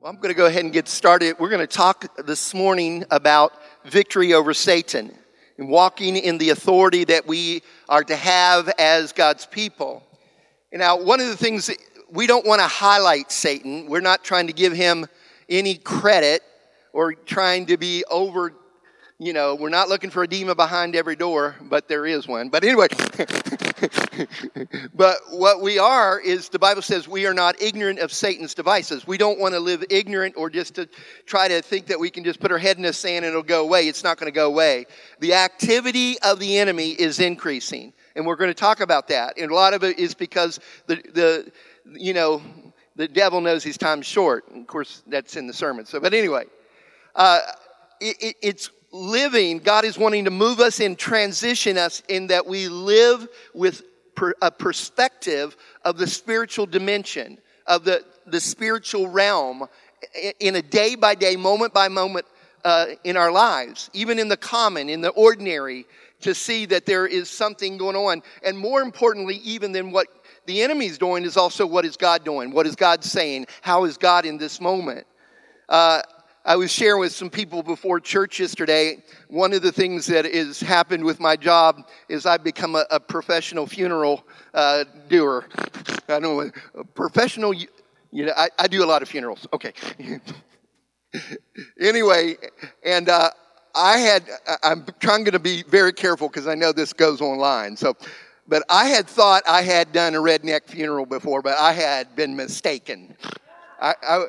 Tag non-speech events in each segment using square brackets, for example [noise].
Well, I'm going to go ahead and get started. We're going to talk this morning about victory over Satan and walking in the authority that we are to have as God's people. And now, one of the things we don't want to highlight Satan. We're not trying to give him any credit or trying to be over, you know, we're not looking for a demon behind every door, but there is one. But anyway, [laughs] but what we are is the Bible says we are not ignorant of Satan's devices. We don't want to live ignorant or just to try to think that we can just put our head in the sand and it'll go away. It's not going to go away. The activity of the enemy is increasing. And we're going to talk about that. And a lot of it is because the, the you know, the devil knows his time's short. Of course, that's in the sermon. So, but anyway, uh, it, it, it's living, God is wanting to move us and transition us in that we live with per, a perspective of the spiritual dimension, of the, the spiritual realm in a day by day, moment by moment uh, in our lives, even in the common, in the ordinary, to see that there is something going on. And more importantly, even than what the enemy's doing, is also what is God doing? What is God saying? How is God in this moment? Uh, I was sharing with some people before church yesterday. One of the things that has happened with my job is I've become a, a professional funeral uh, doer. I know, a professional, you know, I, I do a lot of funerals. Okay. [laughs] anyway, and uh, I had, I'm trying to be very careful because I know this goes online. So, but I had thought I had done a redneck funeral before, but I had been mistaken. I, I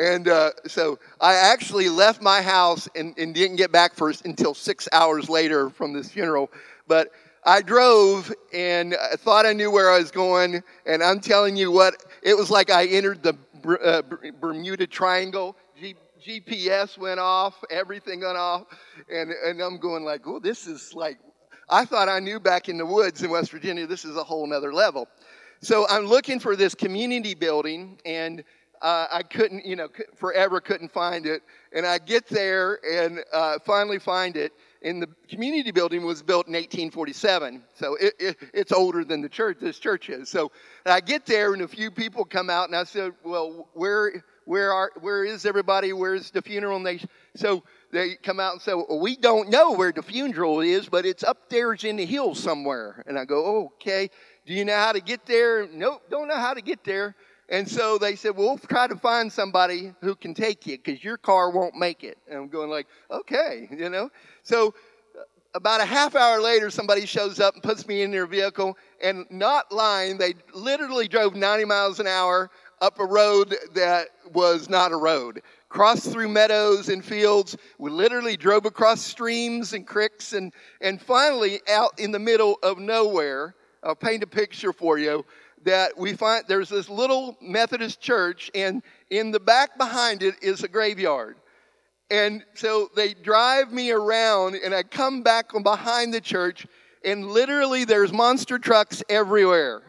and uh, so I actually left my house and, and didn't get back for until six hours later from this funeral. But I drove and I thought I knew where I was going. And I'm telling you what, it was like I entered the uh, Bermuda Triangle. G- GPS went off, everything went off. And, and I'm going like, oh, this is like, I thought I knew back in the woods in West Virginia, this is a whole nother level. So I'm looking for this community building and uh, I couldn't, you know, forever couldn't find it. And I get there and uh, finally find it. And the community building was built in 1847, so it, it, it's older than the church. This church is. So I get there, and a few people come out, and I said, "Well, where, where are, where is everybody? Where's the funeral?" And they, so they come out and say, well, "We don't know where the funeral is, but it's up there in the hills somewhere." And I go, "Okay. Do you know how to get there?" Nope, don't know how to get there. And so they said, well, we'll try to find somebody who can take you because your car won't make it. And I'm going like, okay, [laughs] you know. So uh, about a half hour later, somebody shows up and puts me in their vehicle. And not lying, they literally drove 90 miles an hour up a road that was not a road. Crossed through meadows and fields. We literally drove across streams and creeks and, and finally out in the middle of nowhere. I'll paint a picture for you that we find there's this little Methodist church, and in the back behind it is a graveyard. And so they drive me around, and I come back from behind the church, and literally there's monster trucks everywhere.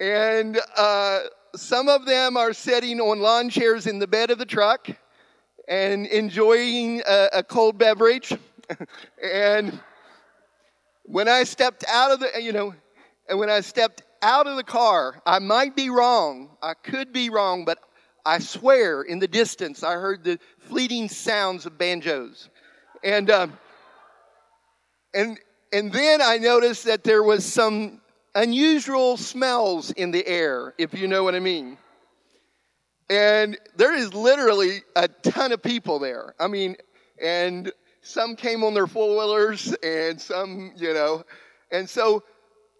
And uh, some of them are sitting on lawn chairs in the bed of the truck and enjoying a, a cold beverage. [laughs] and when I stepped out of the, you know, and when I stepped out of the car. I might be wrong. I could be wrong, but I swear in the distance I heard the fleeting sounds of banjos. And, um, and, and then I noticed that there was some unusual smells in the air, if you know what I mean. And there is literally a ton of people there. I mean, and some came on their four wheelers and some, you know. And so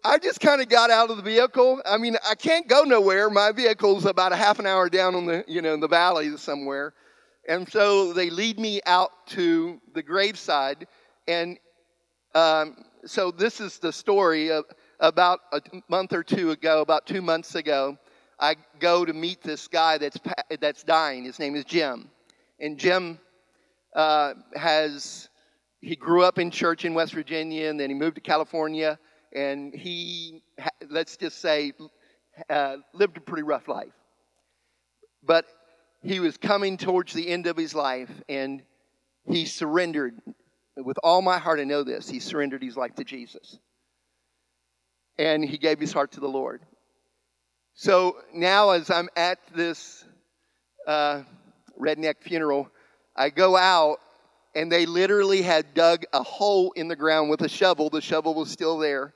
I just kind of got out of the vehicle. I mean, I can't go nowhere. My vehicle's about a half an hour down on the, you know, in the valley somewhere. And so they lead me out to the graveside. And um, so this is the story of about a month or two ago, about two months ago. I go to meet this guy that's, that's dying. His name is Jim. And Jim uh, has, he grew up in church in West Virginia and then he moved to California and he, let's just say, uh, lived a pretty rough life. But he was coming towards the end of his life, and he surrendered. With all my heart, I know this. He surrendered his life to Jesus. And he gave his heart to the Lord. So now, as I'm at this uh, redneck funeral, I go out and they literally had dug a hole in the ground with a shovel. The shovel was still there.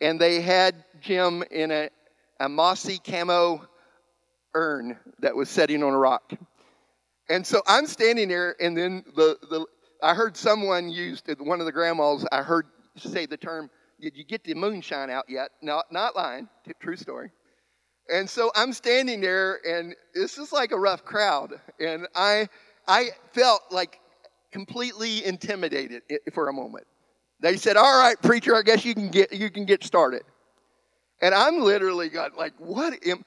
And they had Jim in a, a mossy camo urn that was sitting on a rock. And so I'm standing there, and then the, the I heard someone use one of the grandmas. I heard say the term, "Did you get the moonshine out yet?" Not not lying, true story. And so I'm standing there, and this is like a rough crowd, and I I felt like completely intimidated for a moment. They said, "All right, preacher, I guess you can get you can get started." And I'm literally got like, "What am?"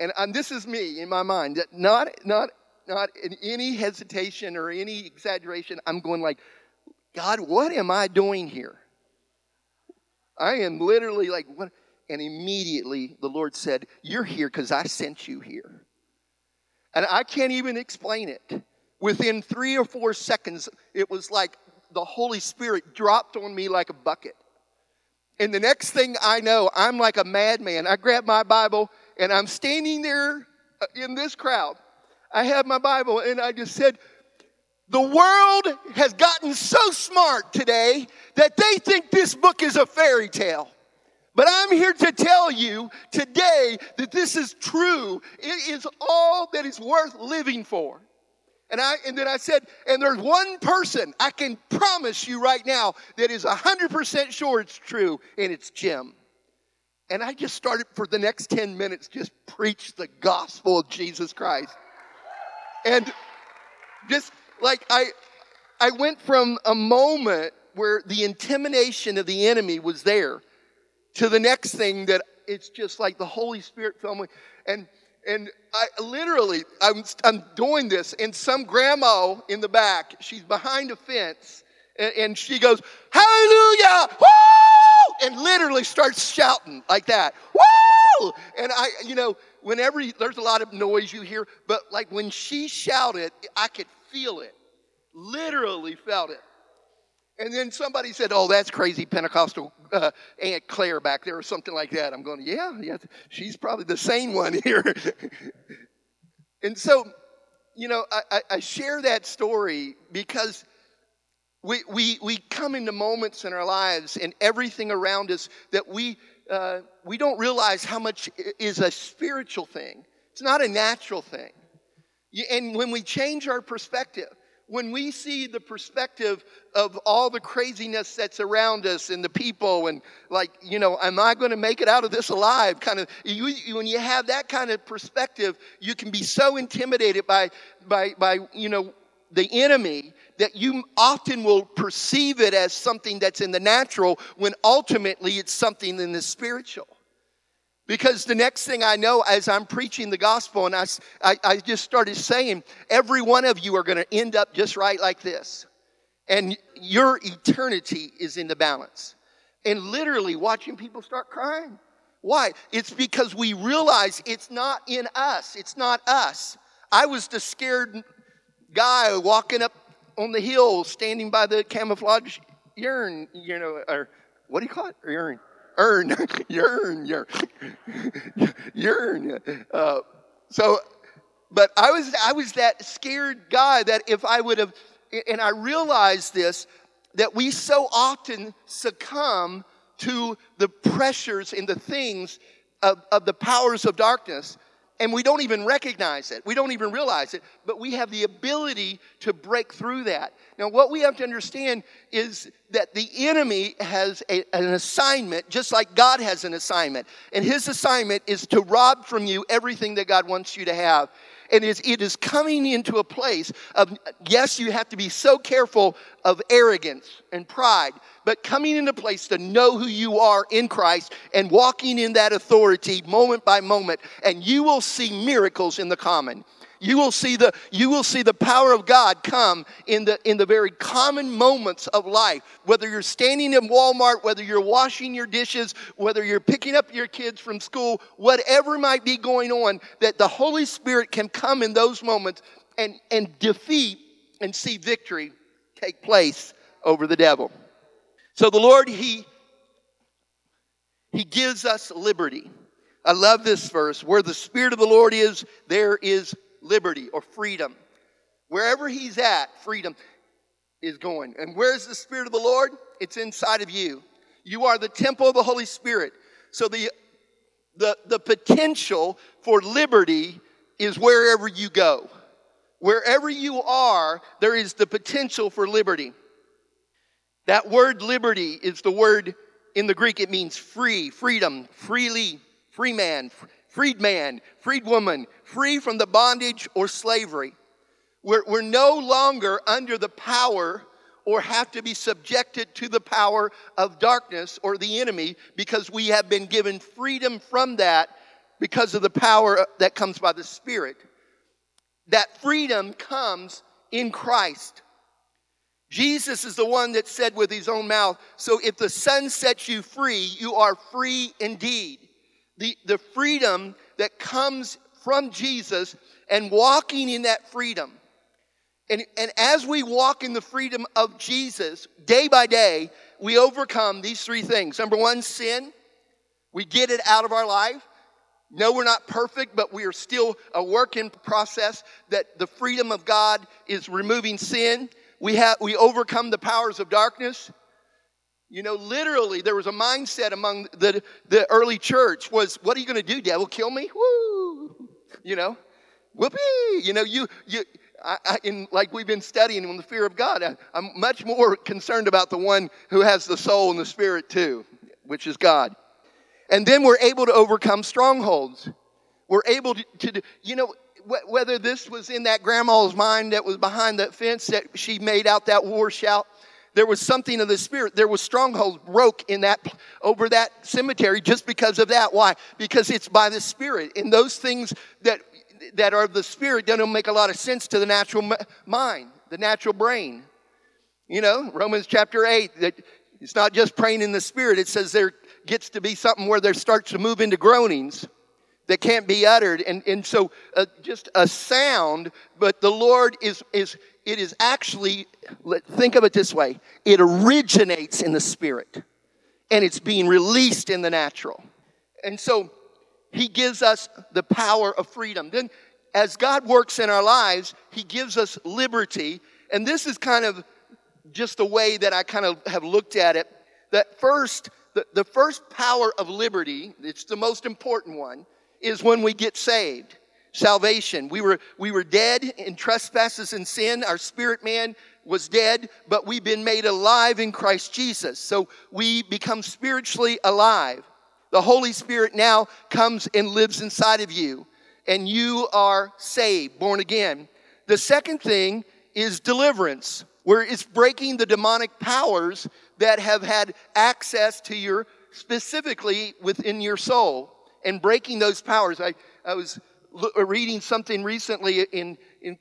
And, and this is me in my mind. That not not not in any hesitation or any exaggeration. I'm going like, God, what am I doing here? I am literally like, what? And immediately the Lord said, You're here because I sent you here. And I can't even explain it. Within three or four seconds, it was like the Holy Spirit dropped on me like a bucket. And the next thing I know, I'm like a madman. I grab my Bible and I'm standing there uh, in this crowd. I have my Bible and I just said, the world has gotten so smart today that they think this book is a fairy tale. But I'm here to tell you today that this is true. It is all that is worth living for. And I and then I said, and there's one person I can promise you right now that is 100% sure it's true, and it's Jim. And I just started for the next 10 minutes just preach the gospel of Jesus Christ. And just like I I went from a moment where the intimidation of the enemy was there to the next thing that it's just like the Holy Spirit me. And and I literally I'm I'm doing this, and some grandma in the back, she's behind a fence, and, and she goes, Hallelujah! Woo! And literally starts shouting like that. Woo! And I, you know, whenever you, there's a lot of noise you hear, but like when she shouted, I could feel it. Literally felt it. And then somebody said, "Oh, that's crazy Pentecostal uh, Aunt Claire back there, or something like that." I'm going, "Yeah, yeah, she's probably the sane one [laughs] here." and so, you know, I, I share that story because we, we, we come into moments in our lives and everything around us that we uh, we don't realize how much is a spiritual thing. It's not a natural thing. And when we change our perspective, when we see the perspective of all the craziness that's around us and the people and like you know am i going to make it out of this alive kind of you, when you have that kind of perspective you can be so intimidated by by by you know the enemy that you often will perceive it as something that's in the natural when ultimately it's something in the spiritual. Because the next thing I know, as I'm preaching the gospel, and I, I, I just started saying, every one of you are going to end up just right like this. And your eternity is in the balance. And literally watching people start crying. Why? It's because we realize it's not in us. It's not us. I was the scared guy walking up on the hill standing by the camouflage urn, you know, or what do you call it? Urn. Urn. urn. Urn. urn. Uh, so, but I was, I was that scared guy that if I would have, and I realized this, that we so often succumb to the pressures and the things of, of the powers of darkness and we don't even recognize it. We don't even realize it, but we have the ability to break through that. Now, what we have to understand is that the enemy has a, an assignment, just like God has an assignment. And his assignment is to rob from you everything that God wants you to have. And it is coming into a place of, yes, you have to be so careful of arrogance and pride, but coming into a place to know who you are in Christ and walking in that authority moment by moment, and you will see miracles in the common. You will see the, you will see the power of God come in the, in the very common moments of life. Whether you're standing in Walmart, whether you're washing your dishes, whether you're picking up your kids from school, whatever might be going on, that the Holy Spirit can come in those moments and, and defeat and see victory take place over the devil. So the Lord, He He gives us liberty. I love this verse. Where the Spirit of the Lord is, there is liberty or freedom. Wherever he's at, freedom is going. And where's the Spirit of the Lord? It's inside of you. You are the temple of the Holy Spirit. So the, the, the potential for liberty is wherever you go. Wherever you are, there is the potential for liberty. That word liberty is the word in the Greek, it means free, freedom, freely, free man, freed man, freed woman, free from the bondage or slavery. We're, we're no longer under the power or have to be subjected to the power of darkness or the enemy because we have been given freedom from that because of the power that comes by the Spirit. That freedom comes in Christ. Jesus is the one that said with his own mouth, So if the Son sets you free, you are free indeed. The, the freedom that comes from Jesus and walking in that freedom. And, and as we walk in the freedom of Jesus, day by day, we overcome these three things. Number one, sin. We get it out of our life. No, we're not perfect, but we are still a work in process that the freedom of God is removing sin. We have we overcome the powers of darkness. You know, literally, there was a mindset among the, the early church was, what are you going to do, devil? Kill me? Woo! You know, whoopee! You know, you, you, I, I, in, like we've been studying on the fear of God, I, I'm much more concerned about the one who has the soul and the spirit too, which is God. And then we're able to overcome strongholds. We're able to, to you know, wh- whether this was in that grandma's mind that was behind that fence that she made out that war shout, there was something of the spirit. There was stronghold broke in that over that cemetery just because of that. Why? Because it's by the spirit. And those things that that are of the spirit don't make a lot of sense to the natural mind, the natural brain. You know, Romans chapter 8, that it's not just praying in the spirit. It says there gets to be something where there starts to move into groanings that can't be uttered. And, and so uh, just a sound, but the Lord is, is, it is actually, think of it this way it originates in the spirit and it's being released in the natural. And so he gives us the power of freedom. Then, as God works in our lives, He gives us liberty. And this is kind of just the way that I kind of have looked at it. That first, the, the first power of liberty, it's the most important one, is when we get saved. Salvation. We were, we were dead in trespasses and sin. Our spirit man was dead, but we've been made alive in Christ Jesus. So we become spiritually alive. The Holy Spirit now comes and lives inside of you, and you are saved, born again. The second thing is deliverance, where it's breaking the demonic powers that have had access to your, specifically within your soul, and breaking those powers. I, I was reading something recently in, in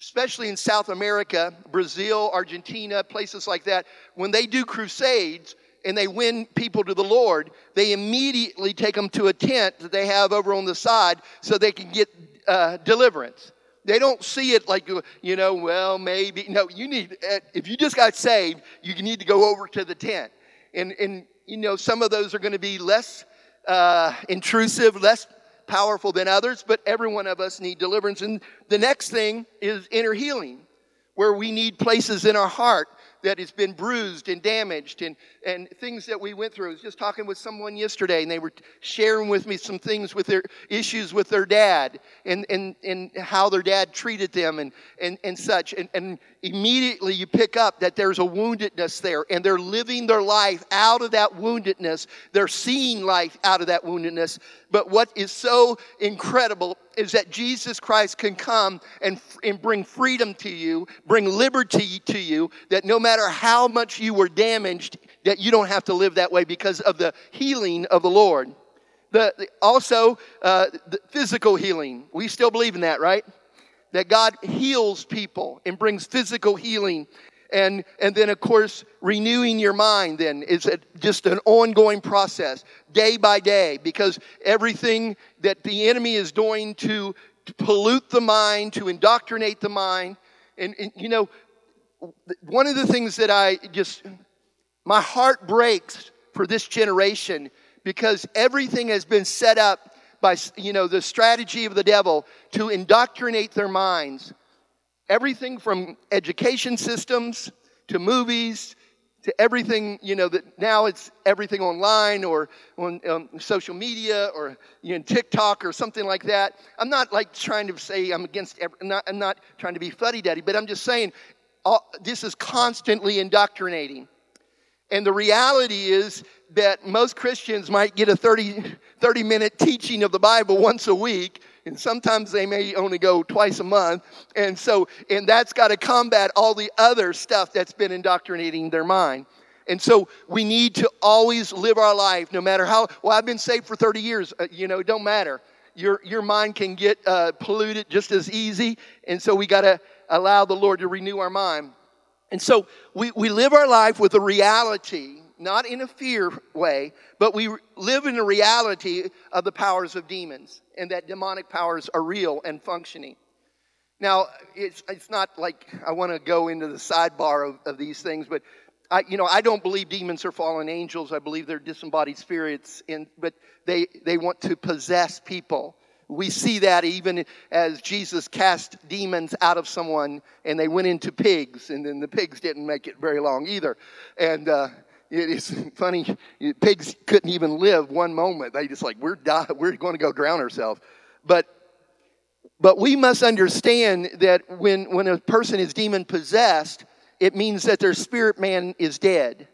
especially in South America, Brazil, Argentina, places like that, when they do crusades, and they win people to the Lord, they immediately take them to a tent that they have over on the side so they can get uh, deliverance. They don't see it like, you know, well, maybe. No, you need, uh, if you just got saved, you need to go over to the tent. And, and you know, some of those are going to be less uh, intrusive, less powerful than others, but every one of us need deliverance. And the next thing is inner healing, where we need places in our heart that has been bruised and damaged and, and things that we went through. I was just talking with someone yesterday and they were sharing with me some things with their issues with their dad and, and, and how their dad treated them and, and, and such. And, and immediately you pick up that there's a woundedness there and they're living their life out of that woundedness. They're seeing life out of that woundedness. But what is so incredible is that Jesus Christ can come and, and bring freedom to you, bring liberty to you, that no matter how much you were damaged, that you don't have to live that way because of the healing of the Lord. The, the also, uh, the physical healing. We still believe in that, right? That God heals people and brings physical healing. And and then of course renewing your mind then is just an ongoing process day by day because everything that the enemy is doing to, to pollute the mind to indoctrinate the mind. And, and you know one of the things that i just my heart breaks for this generation because everything has been set up by you know the strategy of the devil to indoctrinate their minds. Everything from education systems to movies to everything, you know, that now it's everything online or on um, social media or you know, TikTok or something like that. I'm not like trying to say I'm against, every, I'm, not, I'm not trying to be fuddy duddy, but I'm just saying all, this is constantly indoctrinating. And the reality is that most Christians might get a 30, 30 minute teaching of the Bible once a week, and sometimes they may only go twice a month. And so, and that's got to combat all the other stuff that's been indoctrinating their mind. And so we need to always live our life, no matter how, well, I've been saved for 30 years, uh, you know, it don't matter. Your, your mind can get uh, polluted just as easy. And so we got to allow the Lord to renew our mind. And so we, we live our life with a reality, not in a fear way, but we live in a reality of the powers of demons and that demonic powers are real and functioning. Now, it's, it's not like I want to go into the sidebar of, of these things, but I, you know, I don't believe demons are fallen angels. I believe they're disembodied spirits, in, but they, they want to possess people. We see that even as Jesus cast demons out of someone and they went into pigs, and then the pigs didn't make it very long either. And uh, it is [laughs] funny, pigs couldn't even live one moment. They just like, we're, die- we're going to go drown ourselves. But, but we must understand that when, when a person is demon possessed, it means that their spirit man is dead.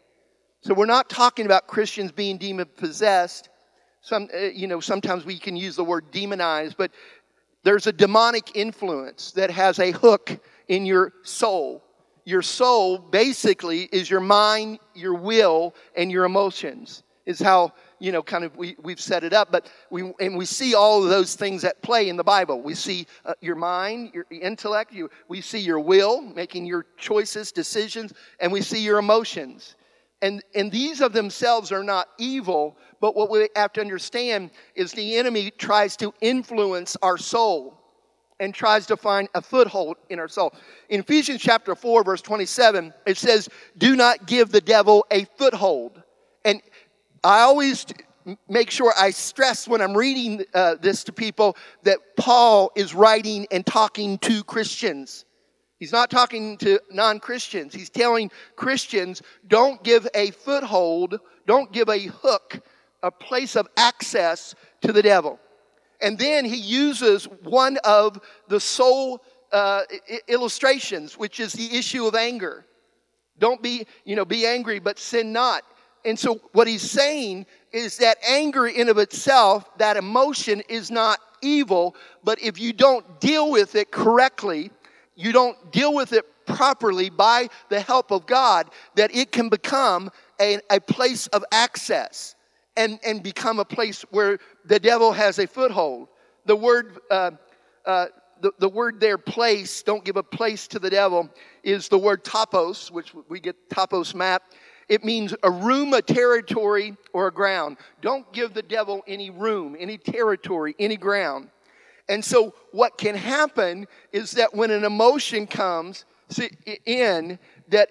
So we're not talking about Christians being demon possessed some, uh, you know, sometimes we can use the word demonize, but there's a demonic influence that has a hook in your soul. Your soul basically is your mind, your will, and your emotions, is how, you know, kind of we, we've set it up. But we, and we see all of those things at play in the Bible. We see uh, your mind, your intellect, you, we see your will, making your choices, decisions, and we see your emotions. And, and these of themselves are not evil, but what we have to understand is the enemy tries to influence our soul and tries to find a foothold in our soul. In Ephesians chapter 4, verse 27, it says, Do not give the devil a foothold. And I always make sure I stress when I'm reading uh, this to people that Paul is writing and talking to Christians. He's not talking to non Christians. He's telling Christians don't give a foothold, don't give a hook, a place of access to the devil. And then he uses one of the sole uh, illustrations, which is the issue of anger. Don't be, you know, be angry, but sin not. And so what he's saying is that anger in of itself, that emotion is not evil, but if you don't deal with it correctly, you don't deal with it properly by the help of God, that it can become a, a place of access and, and become a place where the devil has a foothold. The word, uh, uh, the, the word there, place, don't give a place to the devil, is the word topos, which we get topos map. It means a room, a territory, or a ground. Don't give the devil any room, any territory, any ground. And so, what can happen is that when an emotion comes in, that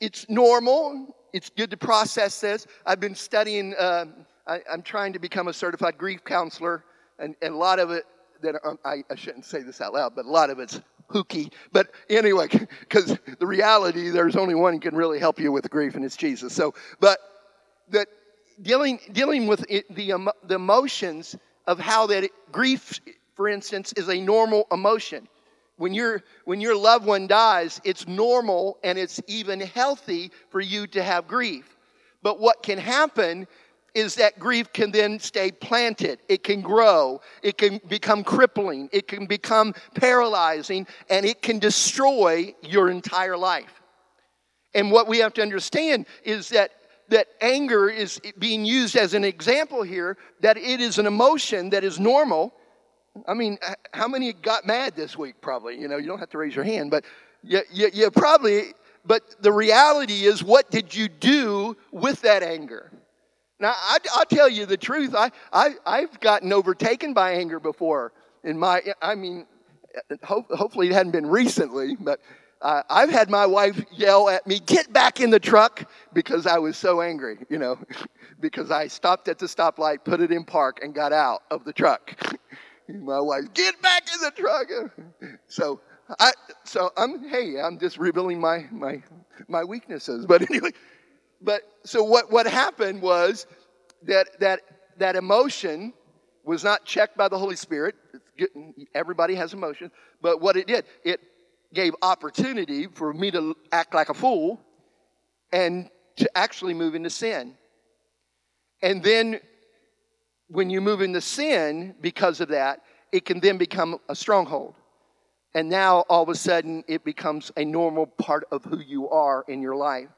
it's normal, it's good to process this. I've been studying, uh, I, am trying to become a certified grief counselor, and, and a lot of it, that um, I, I shouldn't say this out loud, but a lot of it's hooky. But anyway, [laughs] because the reality, there's only one who can really help you with grief, and it's Jesus. So, but that dealing dealing with it, the um, the emotions of how that it, grief for instance, is a normal emotion. When, you when your loved one dies, it's normal and it's even healthy for you to have grief. But what can happen is that grief can then stay planted. It can grow. It can become crippling. It can become paralyzing and it can destroy your entire life. And what we have to understand is that that anger is being used as an example here, that it is an emotion that is normal I mean, how many got mad this week? Probably. You know, you don't have to raise your hand, but you, you, you probably. But the reality is, what did you do with that anger? Now, I, will tell you the truth. I, I, I've gotten overtaken by anger before. In my, I mean, hope, hopefully it hadn't been recently, but uh, I've had my wife yell at me, get back in the truck, because I was so angry, you know, [laughs] because I stopped at the stoplight, put it in park, and got out of the truck. [laughs] [laughs] my wife, get back in the truck. So I, so I'm, hey, I'm just revealing my, my, my weaknesses. But [laughs] anyway, but so what, what happened was that, that, that emotion was not checked by the Holy Spirit. Everybody has emotions. But what it did, it gave opportunity for me to act like a fool and to actually move into sin. And then when you move into sin because of that, it can then become a stronghold. And now all of a sudden it becomes a normal part of who you are in your life.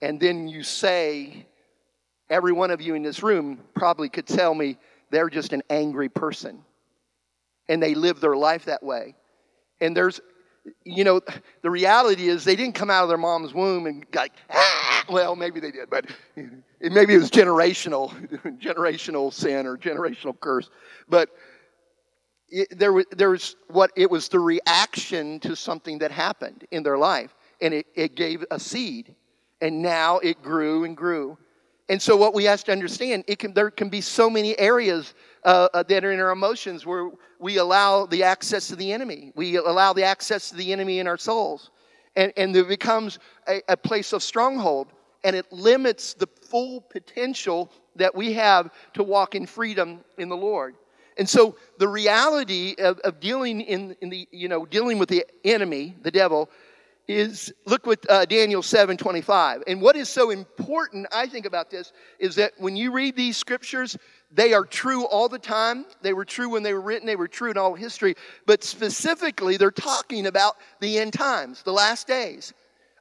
And then you say, every one of you in this room probably could tell me they're just an angry person. And they live their life that way. And there's, you know, the reality is they didn't come out of their mom's womb and like, ah! well, maybe they did, but it, maybe it was generational, [laughs] generational sin or generational curse. But it, there, was, there was what it was the reaction to something that happened in their life, and it, it gave a seed, and now it grew and grew. And so, what we have to understand, it can, there can be so many areas uh, uh, that are in our emotions where we allow the access to the enemy. We allow the access to the enemy in our souls. And, and it becomes a, a place of stronghold. And it limits the full potential that we have to walk in freedom in the Lord. And so the reality of, of dealing in, in the, you know, dealing with the enemy, the devil, is look with uh, Daniel 7 25. And what is so important, I think, about this is that when you read these scriptures, they are true all the time. They were true when they were written, they were true in all history. But specifically, they're talking about the end times, the last days.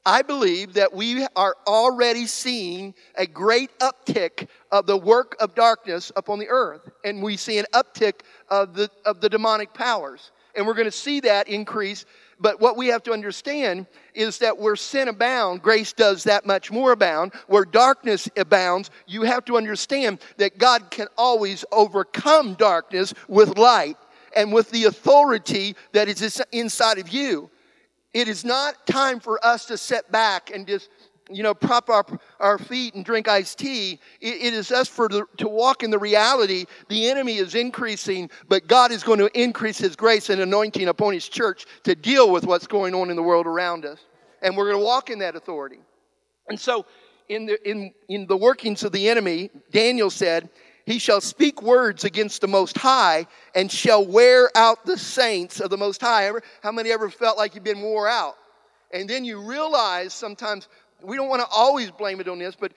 I believe that we are already seeing a great uptick of the work of darkness upon the earth. And we see an uptick of the, of the demonic powers. And we're going to see that increase but what we have to understand is that where sin abounds, grace does that much more abound. Where darkness abounds, you have to understand that God can always overcome darkness with light and with the authority that is inside of you. It is not time for us to sit back and just you know, prop our, our feet and drink iced tea. it, it is us for the, to walk in the reality. The enemy is increasing, but God is going to increase His grace and anointing upon His church to deal with what's going on in the world around us. And we're going to walk in that authority. And so, in the, in, in the workings of the enemy, Daniel said, He shall speak words against the Most High and shall wear out the saints of the Most High. Ever, how many ever felt like you've been wore out? And then you realize sometimes we don't want to always blame it on this, but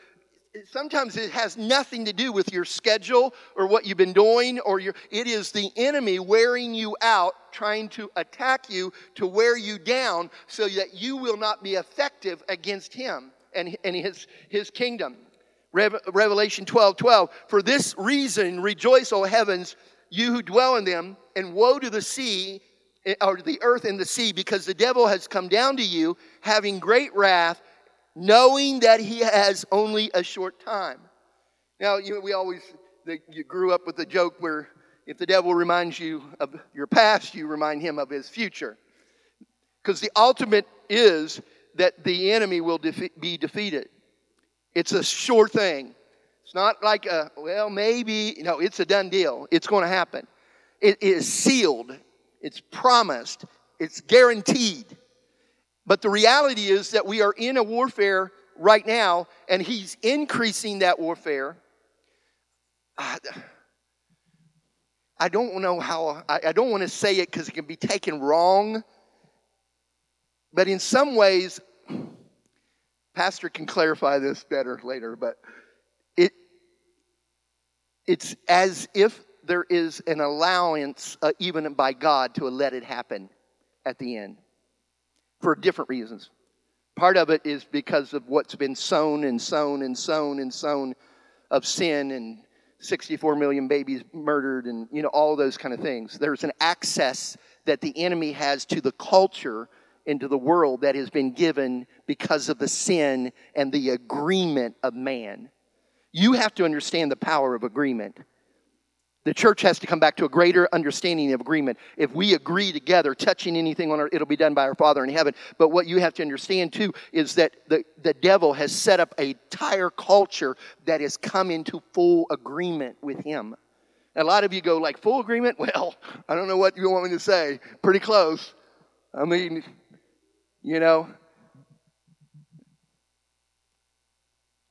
sometimes it has nothing to do with your schedule or what you've been doing or your it is the enemy wearing you out trying to attack you to wear you down so that you will not be effective against him and, and his, his kingdom. Revelation 12 12 for this reason rejoice o heavens you who dwell in them and woe to the sea eh, or the earth and the sea because the devil has come down to you having great wrath knowing that he has only a short time. Now, you know, we always, the, you grew up with the joke where if the devil reminds you of your past, you remind him of his future. Because the ultimate is that the enemy will defe- be defeated. It's a sure thing. It's not like a, well, maybe. No, it's a done deal. It's going to happen. It is sealed, it's promised, it's guaranteed. But the reality is that we are in a warfare right now, and he's increasing that warfare. I, don't know how, I, don't want to say it because it can be taken wrong. But in some ways, Pastor can clarify this better later, but it, it's as if there is an allowance, uh, even by God, to let it happen at the end for different reasons. Part of it is because of what's been sown and sown and sown and sown of sin and 64 million babies murdered and you know all those kind of things. There's an access that the enemy has to the culture into the world that has been given because of the sin and the agreement of man. You have to understand the power of agreement. The church has to come back to a greater understanding of agreement. If we agree together, touching anything on earth, it'll be done by our Father in heaven. But what you have to understand too is that the, the devil has set up a entire culture that has come into full agreement with him. a lot of you go like full agreement. [laughs] Well, I don't know what you want me to say. Pretty close. I mean, you know,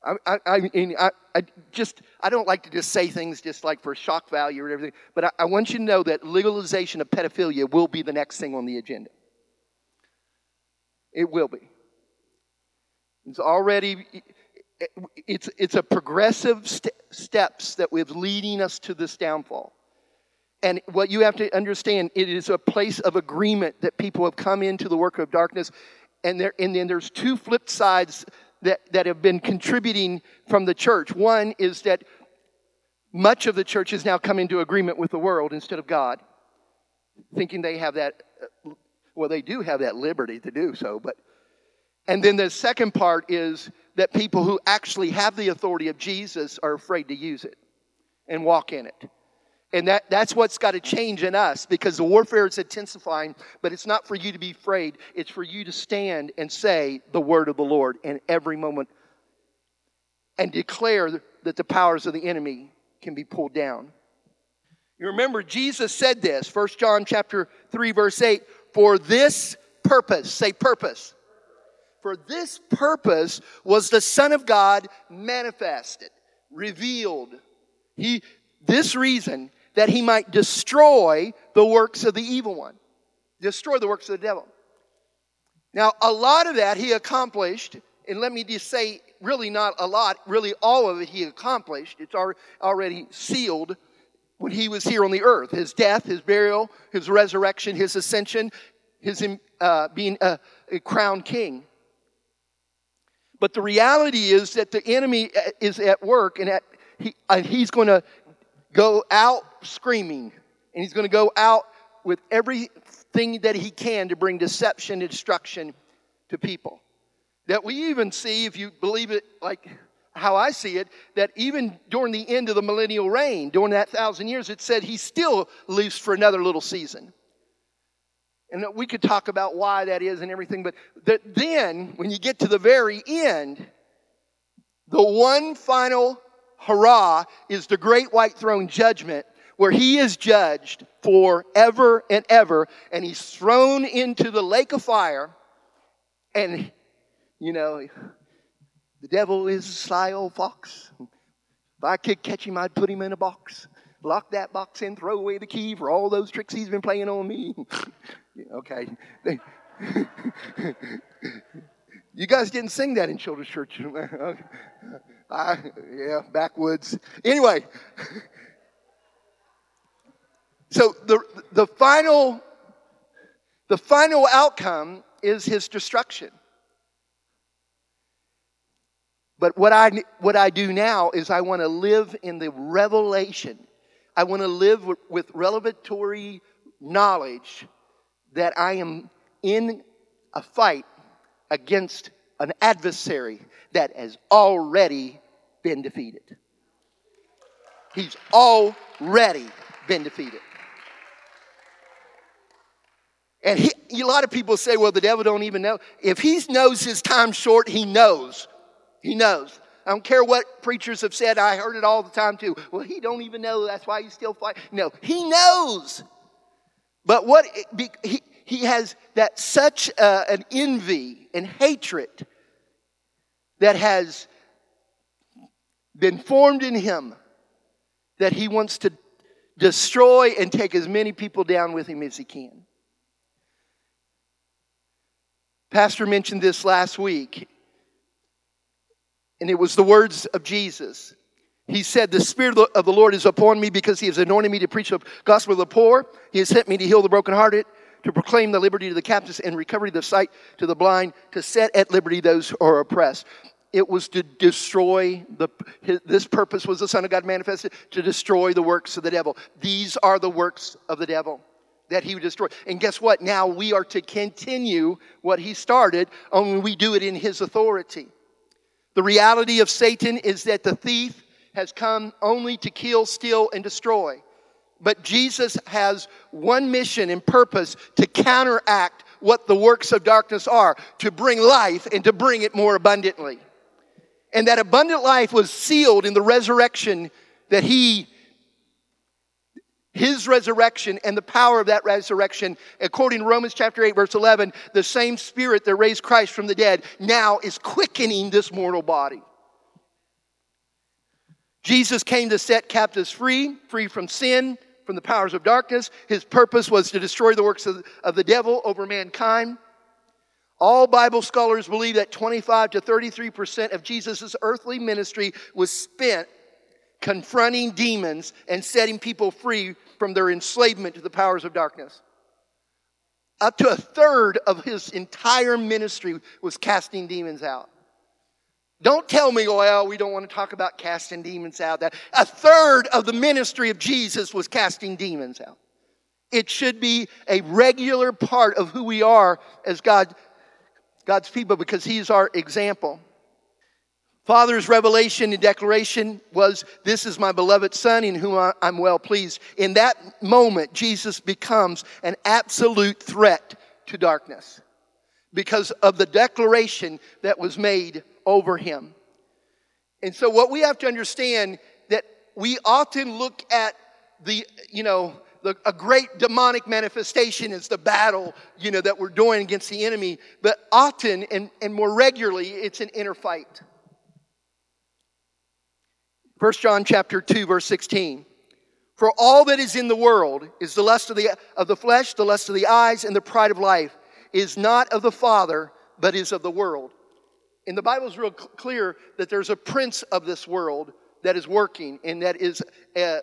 I, I, I I, just, I don't like to just say things just like for shock value or everything, but I, I want you to know that legalization of pedophilia will be the next thing on the agenda. It will be. It's already, it's, it's a progressive st- steps that was leading us to this downfall. And what you have to understand, it is a place of agreement that people have come into the work of darkness. And, there, and then there's two flip sides that, that have been contributing from the church. One is that much of the church has now come into agreement with the world instead of God, thinking they have that, uh, well, they do have that liberty to do so, but. And then the second part is that people who actually have the authority of Jesus are afraid to use it and walk in it. And that, that's what's got to change in us because the warfare is intensifying, but it's not for you to be afraid. It's for you to stand and say the word of the Lord in every moment and declare that the powers of the enemy can be pulled down. You remember Jesus said this, 1 John chapter 3 verse 8, for this purpose, say purpose. For this purpose was the Son of God manifested, revealed. He this reason that he might destroy the works of the evil one, destroy the works of the devil. Now, a lot of that he accomplished, and let me just say, really not a lot, really all of it he accomplished. It's already sealed when he was here on the earth his death, his burial, his resurrection, his ascension, his uh, being a, a crowned king. But the reality is that the enemy uh, is at work and, at, he, and he's going to go screaming, and he's going to go out with everything that he can to bring deception and destruction to people. That we even see, if you believe it like how I see it, that even during the end of the millennial reign, during that thousand years, it said he still lives for another little season. And we could talk about why that is and everything, but that then, when you get to the very end, the one final hurrah is the great white throne judgment where he is judged forever and ever and he's thrown into the lake of fire and you know the devil is a sly old fox. If i could catch him i'd put him in a box lock that box in throw away the key for all those tricks he's been playing on me. [laughs] Okay. [laughs] You guys didn't sing that in children's church. [laughs] I, yeah, backwoods. Anyway, so the, the final the final outcome is his destruction. But what I, what I do now is I want to live in the revelation. I want to live with, with revelatory knowledge that I am in a fight against an adversary that has already been defeated. He's already been defeated. And he, a lot of people say, well, the devil don't even know. If he knows his time short, he knows. He knows. I don't care what preachers have said. I heard it all the time too. Well, he don't even know. That's why he's still fighting. No, he knows. But what he, he has that such uh, an envy and hatred that has been formed in him that he wants to destroy and take as many people down with him as he can. Pastor mentioned this last week, and it was the words of Jesus. He said, The Spirit of the Lord is upon me because He has anointed me to preach the gospel of the poor. He has sent me to heal the brokenhearted, to proclaim the liberty to the captives and recovery of the sight to the blind, to set at liberty those who are oppressed it was to destroy the this purpose was the son of god manifested to destroy the works of the devil these are the works of the devil that he would destroy and guess what? Now we are to continue what he started only we do it in his authority. The reality of satan is that the thief has come only to kill steal and destroy. But Jesus has one mission and purpose to counteract what the works of darkness are, to bring life and to bring it more abundantly. And that abundant life was sealed in the resurrection that he his resurrection and the power of that resurrection, according to Romans chapter 8, verse 11, the same spirit that raised Christ from the dead now is quickening this mortal body. Jesus came to set captives free, free from sin, from the powers of darkness. His purpose was to destroy the works of, of the devil over mankind. All Bible scholars believe that 25 to 33% of Jesus' earthly ministry was spent confronting demons and setting people free from their enslavement to the powers of darkness. Up to a third of his entire ministry was casting demons out. Don't tell me, oh, well, we don't want to talk about casting demons out. That a third of the ministry of Jesus was casting demons out. It should be a regular part of who we are as God, God's people because He's our example. Father's revelation and declaration was, This is my beloved Son in whom I'm well pleased. In that moment, Jesus becomes an absolute threat to darkness because of the declaration that was made over him. And so, what we have to understand that we often look at the, you know, the, a great demonic manifestation is the battle, you know, that we're doing against the enemy. But often and, and more regularly, it's an inner fight. 1 John chapter 2 verse 16. For all that is in the world is the lust of the, of the flesh, the lust of the eyes, and the pride of life, is not of the Father, but is of the world. And the Bible is real clear that there's a prince of this world that is working, and that is uh,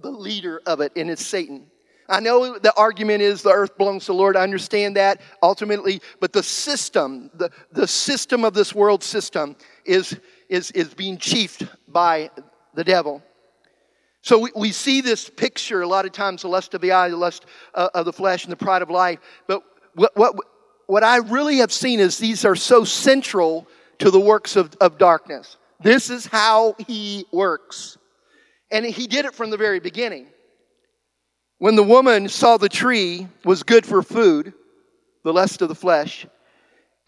the leader of it, and it's Satan. I know the argument is the earth belongs to the Lord. I understand that ultimately, but the system, the, the system of this world system is, is, is being chiefed by the devil. So we, we see this picture a lot of times the lust of the eye, the lust uh, of the flesh, and the pride of life. But what, what, what I really have seen is these are so central to the works of, of darkness. This is how he works. And he did it from the very beginning. When the woman saw the tree was good for food, the lust of the flesh,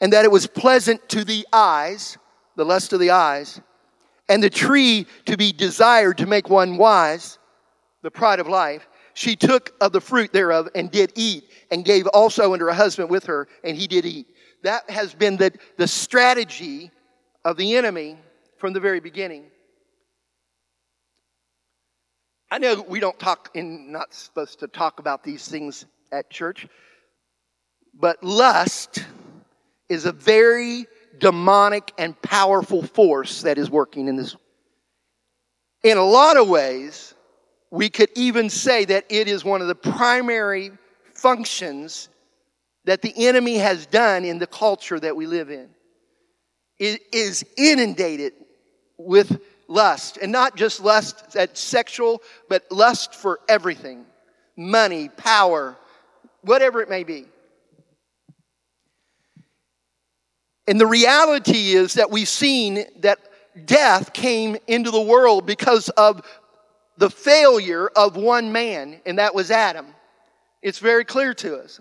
and that it was pleasant to the eyes, the lust of the eyes, and the tree to be desired to make one wise, the pride of life, she took of the fruit thereof and did eat, and gave also unto her husband with her, and he did eat. That has been the, the strategy of the enemy from the very beginning. I know we don't talk in not supposed to talk about these things at church, but lust is a very demonic and powerful force that is working in this. In a lot of ways, we could even say that it is one of the primary functions that the enemy has done in the culture that we live in. It is inundated with lust, and not just lust that's sexual, but lust for everything money, power, whatever it may be. And the reality is that we've seen that death came into the world because of the failure of one man, and that was Adam. It's very clear to us.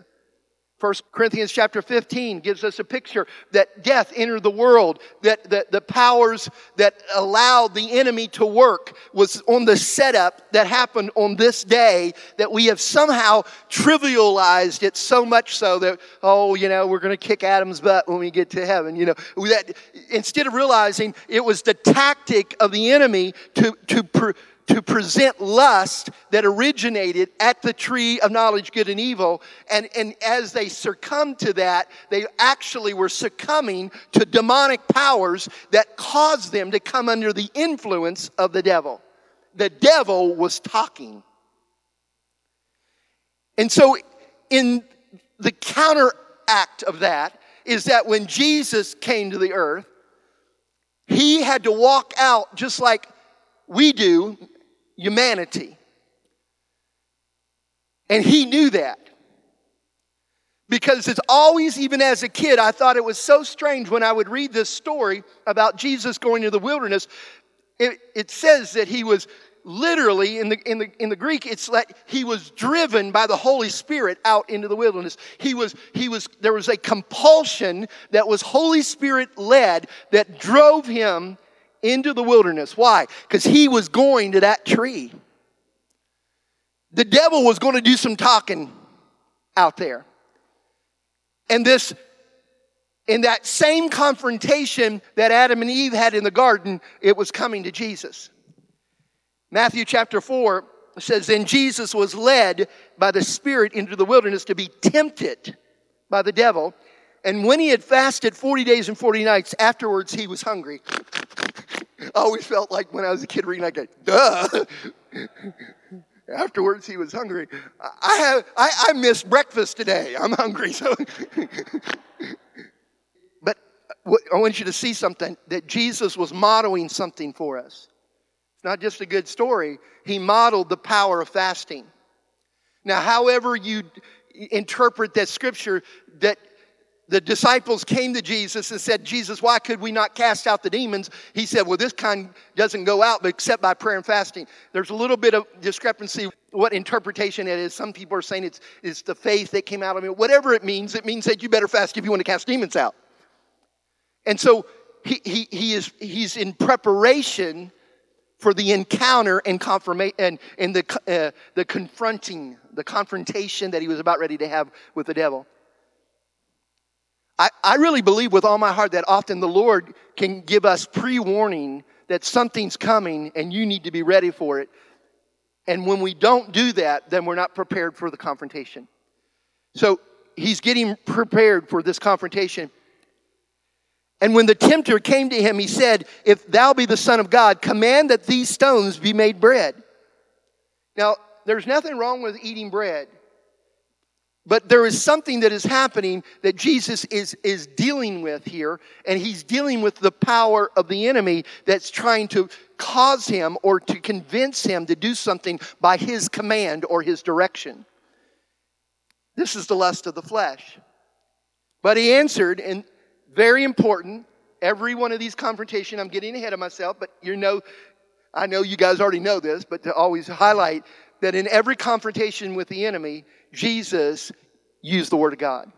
1 Corinthians chapter 15 gives us a picture that death entered the world, that, that the powers that allowed the enemy to work was on the setup that happened on this day, that we have somehow trivialized it so much so that, oh, you know, we're going to kick Adam's butt when we get to heaven. You know, that instead of realizing it was the tactic of the enemy to, to, to present lust that originated at the tree of knowledge, good and evil. And, and as they succumbed to that, they actually were succumbing to demonic powers that caused them to come under the influence of the devil. The devil was talking. And so, in the counteract of that, is that when Jesus came to the earth, he had to walk out just like we do humanity. And he knew that. Because it's always, even as a kid, I thought it was so strange when I would read this story about Jesus going to the wilderness. It, it says that he was literally in the, in the, in the Greek, it's that he was driven by the Holy Spirit out into the wilderness. He was, he was, there was a compulsion that was Holy Spirit led that drove him into the wilderness. Why? Because he was going to that tree. The devil was going to do some talking out there. And this, in that same confrontation that Adam and Eve had in the garden, it was coming to Jesus. Matthew chapter 4 says, Then Jesus was led by the Spirit into the wilderness to be tempted by the devil. And when he had fasted 40 days and 40 nights, afterwards he was hungry. I always felt like when I was a kid reading, like, duh. afterwards he was hungry. I have I, I missed breakfast today. I'm hungry. So but uh, I want you to see something that Jesus was modeling something for us. It's not just a good story, he modeled the power of fasting. Now, however you interpret that scripture, that the disciples came to Jesus and said, Jesus, why could we not cast out the demons? He said, Well, this kind doesn't go out except by prayer and fasting. There's a little bit of discrepancy what interpretation it is. Some people are saying it's, it's the faith that came out of it. Whatever it means, it means that you better fast if you want to cast demons out. And so he, he, he is, he's in preparation for the encounter and confirmation and, and the, uh, the confronting, the confrontation that he was about ready to have with the devil. I, I really believe with all my heart that often the Lord can give us pre warning that something's coming and you need to be ready for it. And when we don't do that, then we're not prepared for the confrontation. So he's getting prepared for this confrontation. And when the tempter came to him, he said, If thou be the Son of God, command that these stones be made bread. Now, there's nothing wrong with eating bread. But there is something that is happening that Jesus is, is dealing with here, and he's dealing with the power of the enemy that's trying to cause him or to convince him to do something by his command or his direction. This is the lust of the flesh. But he answered, and very important. Every one of these confrontation, I'm getting ahead of myself, but you know, I know you guys already know this, but to always highlight that in every confrontation with the enemy, Jesus used the Word of God.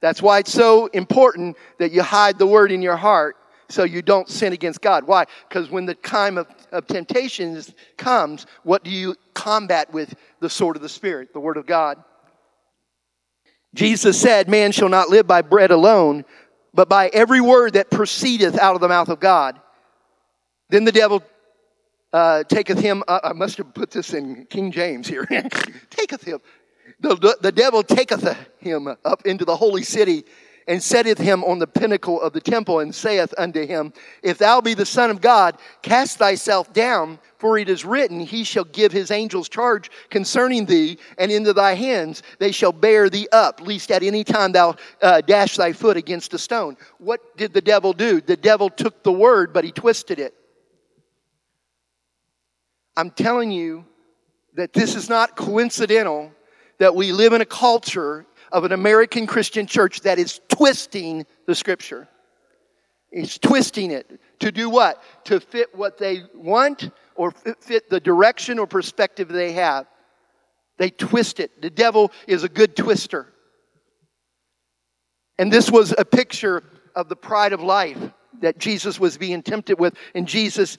That's why it's so important that you hide the Word in your heart so you don't sin against God. Why? Because when the time of, of temptations comes, what do you combat with? The sword of the Spirit, the Word of God. Jesus said, Man shall not live by bread alone, but by every word that proceedeth out of the mouth of God. Then the devil uh, taketh him, uh, I must have put this in King James here, [laughs] taketh him. The, the devil taketh him up into the holy city and setteth him on the pinnacle of the temple and saith unto him, If thou be the Son of God, cast thyself down, for it is written, He shall give his angels charge concerning thee, and into thy hands they shall bear thee up, lest at any time thou uh, dash thy foot against a stone. What did the devil do? The devil took the word, but he twisted it. I'm telling you that this is not coincidental that we live in a culture of an American Christian church that is twisting the scripture. It's twisting it to do what? To fit what they want or fit the direction or perspective they have. They twist it. The devil is a good twister. And this was a picture of the pride of life that Jesus was being tempted with. And Jesus,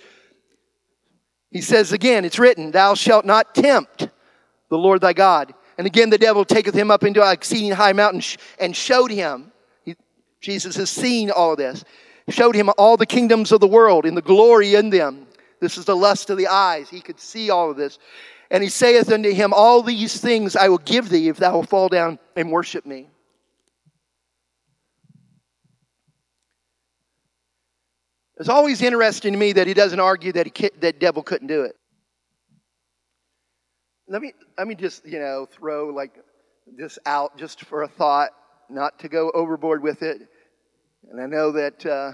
he says again, it's written, Thou shalt not tempt the Lord thy God. And again, the devil taketh him up into an exceeding high mountain and showed him. He, Jesus has seen all of this. Showed him all the kingdoms of the world and the glory in them. This is the lust of the eyes. He could see all of this. And he saith unto him, All these things I will give thee if thou will fall down and worship me. It's always interesting to me that he doesn't argue that he that devil couldn't do it let me let me just you know throw like this out just for a thought, not to go overboard with it. And I know that uh,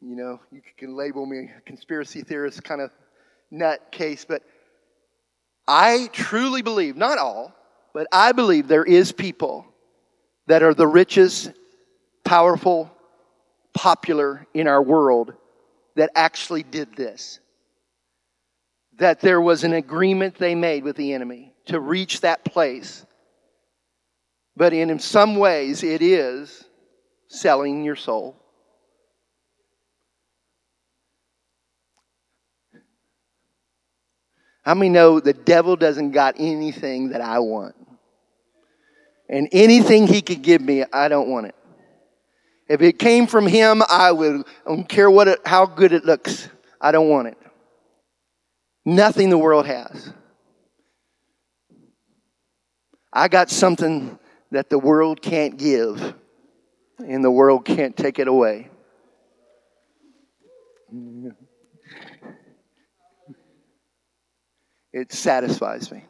you know you can label me a conspiracy theorist kind of nut case, but I truly believe, not all, but I believe there is people that are the richest, powerful, popular in our world that actually did this. that there was an agreement they made with the enemy to reach that place. But in some ways, it is selling your soul. How many know the devil doesn't got anything that I want? And anything he could give me, I don't want it. If it came from him, I would, I don't care what it, how good it looks. I don't want it. Nothing the world has. I got something that the world can't give, and the world can't take it away. It satisfies me.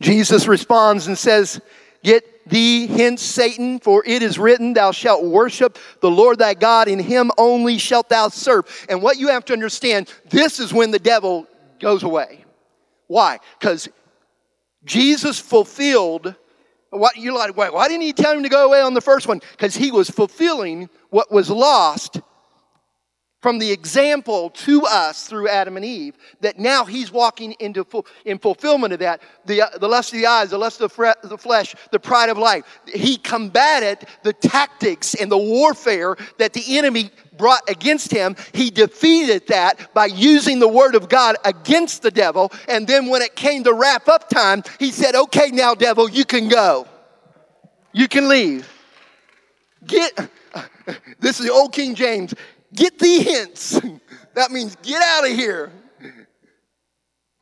Jesus responds and says, Get thee hence, Satan, for it is written, Thou shalt worship the Lord thy God, in him only shalt thou serve. And what you have to understand, this is when the devil goes away. Why? Because Jesus fulfilled what you're like, why didn't he tell him to go away on the first one? Because he was fulfilling what was lost from the example to us through Adam and Eve, that now he's walking into full, in fulfillment of that. The, uh, the lust of the eyes, the lust of the, the flesh, the pride of life. He combated the tactics and the warfare that the enemy brought against him. He defeated that by using the word of God against the devil. And then when it came to wrap up time, he said, Okay, now, devil, you can go. You can leave. Get, [laughs] this is the old King James. Get thee hence. [laughs] that means get out of here.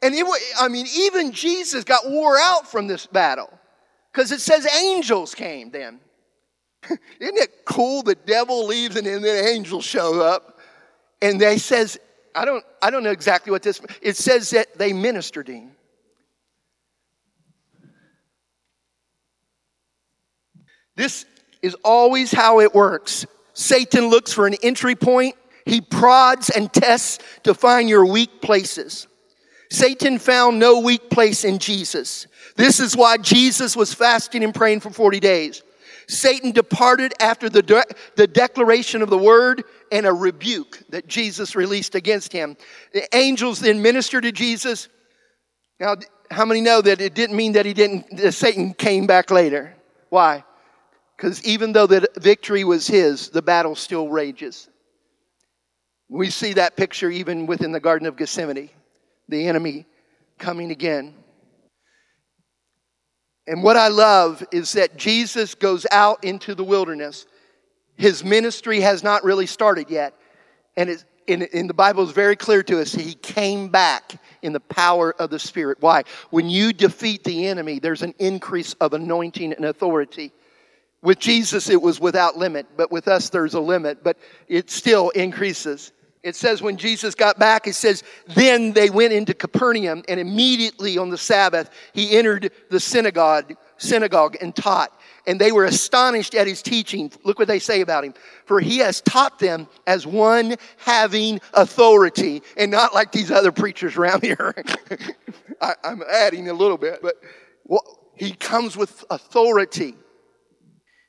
And it, I mean, even Jesus got wore out from this battle because it says angels came then. [laughs] Isn't it cool? The devil leaves and then the angels show up, and they says, I don't, I don't know exactly what this. It says that they ministered him. This is always how it works. Satan looks for an entry point. He prods and tests to find your weak places. Satan found no weak place in Jesus. This is why Jesus was fasting and praying for 40 days. Satan departed after the, de- the declaration of the word and a rebuke that Jesus released against him. The angels then ministered to Jesus. Now, how many know that it didn't mean that he didn't, that Satan came back later? Why? Because even though the victory was his, the battle still rages. We see that picture even within the Garden of Gethsemane, the enemy coming again. And what I love is that Jesus goes out into the wilderness. His ministry has not really started yet. And it, in, in the Bible is very clear to us he came back in the power of the Spirit. Why? When you defeat the enemy, there's an increase of anointing and authority. With Jesus, it was without limit, but with us, there's a limit, but it still increases. It says when Jesus got back, it says, then they went into Capernaum, and immediately on the Sabbath, he entered the synagogue, synagogue and taught. And they were astonished at his teaching. Look what they say about him. For he has taught them as one having authority, and not like these other preachers around [laughs] here. I, am adding a little bit, but well, he comes with authority.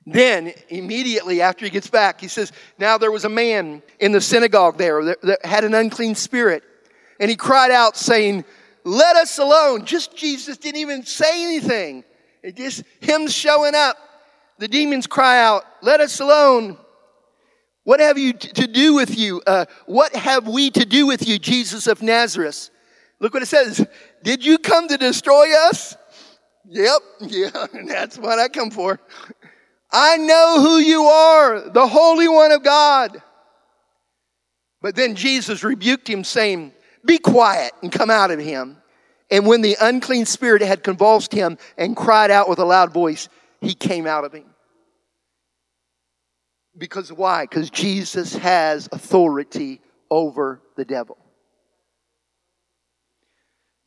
Then, immediately after he gets back, he says, Now there was a man in the synagogue there that, had an unclean spirit. And he cried out, saying, Let us alone. Just Jesus didn't even say anything. It just him showing up. The demons cry out, Let us alone. What have you to do with you? Uh, what have we to do with you, Jesus of Nazareth? Look what it says. Did you come to destroy us? Yep, [laughs] yeah, [laughs] that's what I come for. I know who you are, the Holy One of God. But then Jesus rebuked him, saying, Be quiet and come out of him. And when the unclean spirit had convulsed him and cried out with a loud voice, he came out of him. Because why? Because Jesus has authority over the devil.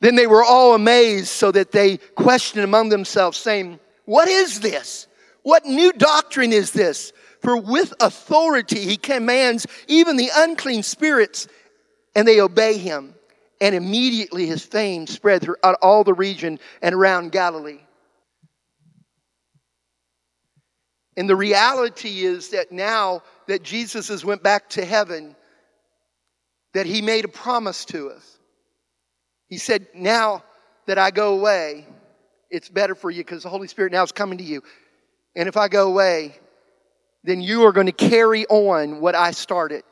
Then they were all amazed, so that they questioned among themselves, saying, What is this? What new doctrine is this? For with authority he commands even the unclean spirits, and they obey him. And immediately his fame spread throughout all the region and around Galilee. And the reality is that now that Jesus has went back to heaven, that he made a promise to us. He said, Now that I go away, it's better for you because the Holy Spirit now is coming to you. And if I go away, then you are going to carry on what I started.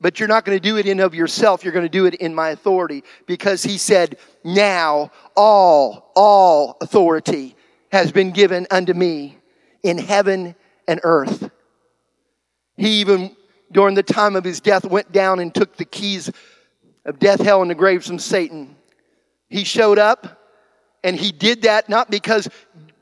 But you're not going to do it in of yourself. You're going to do it in my authority because he said, now all, all authority has been given unto me in heaven and earth. He even, during the time of his death, went down and took the keys of death, hell, and the graves from Satan. He showed up and he did that not because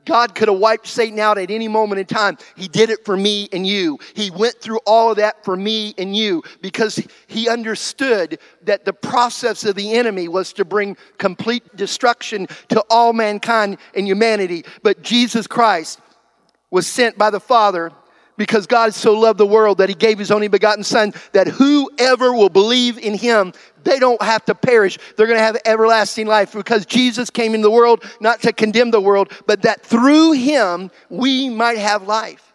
God could have wiped Satan out at any moment in time. He did it for me and you. He went through all of that for me and you because he understood that the process of the enemy was to bring complete destruction to all mankind and humanity. But Jesus Christ was sent by the Father because God so loved the world that he gave his only begotten son that whoever will believe in him they don't have to perish. They're going to have everlasting life because Jesus came in the world not to condemn the world but that through him we might have life.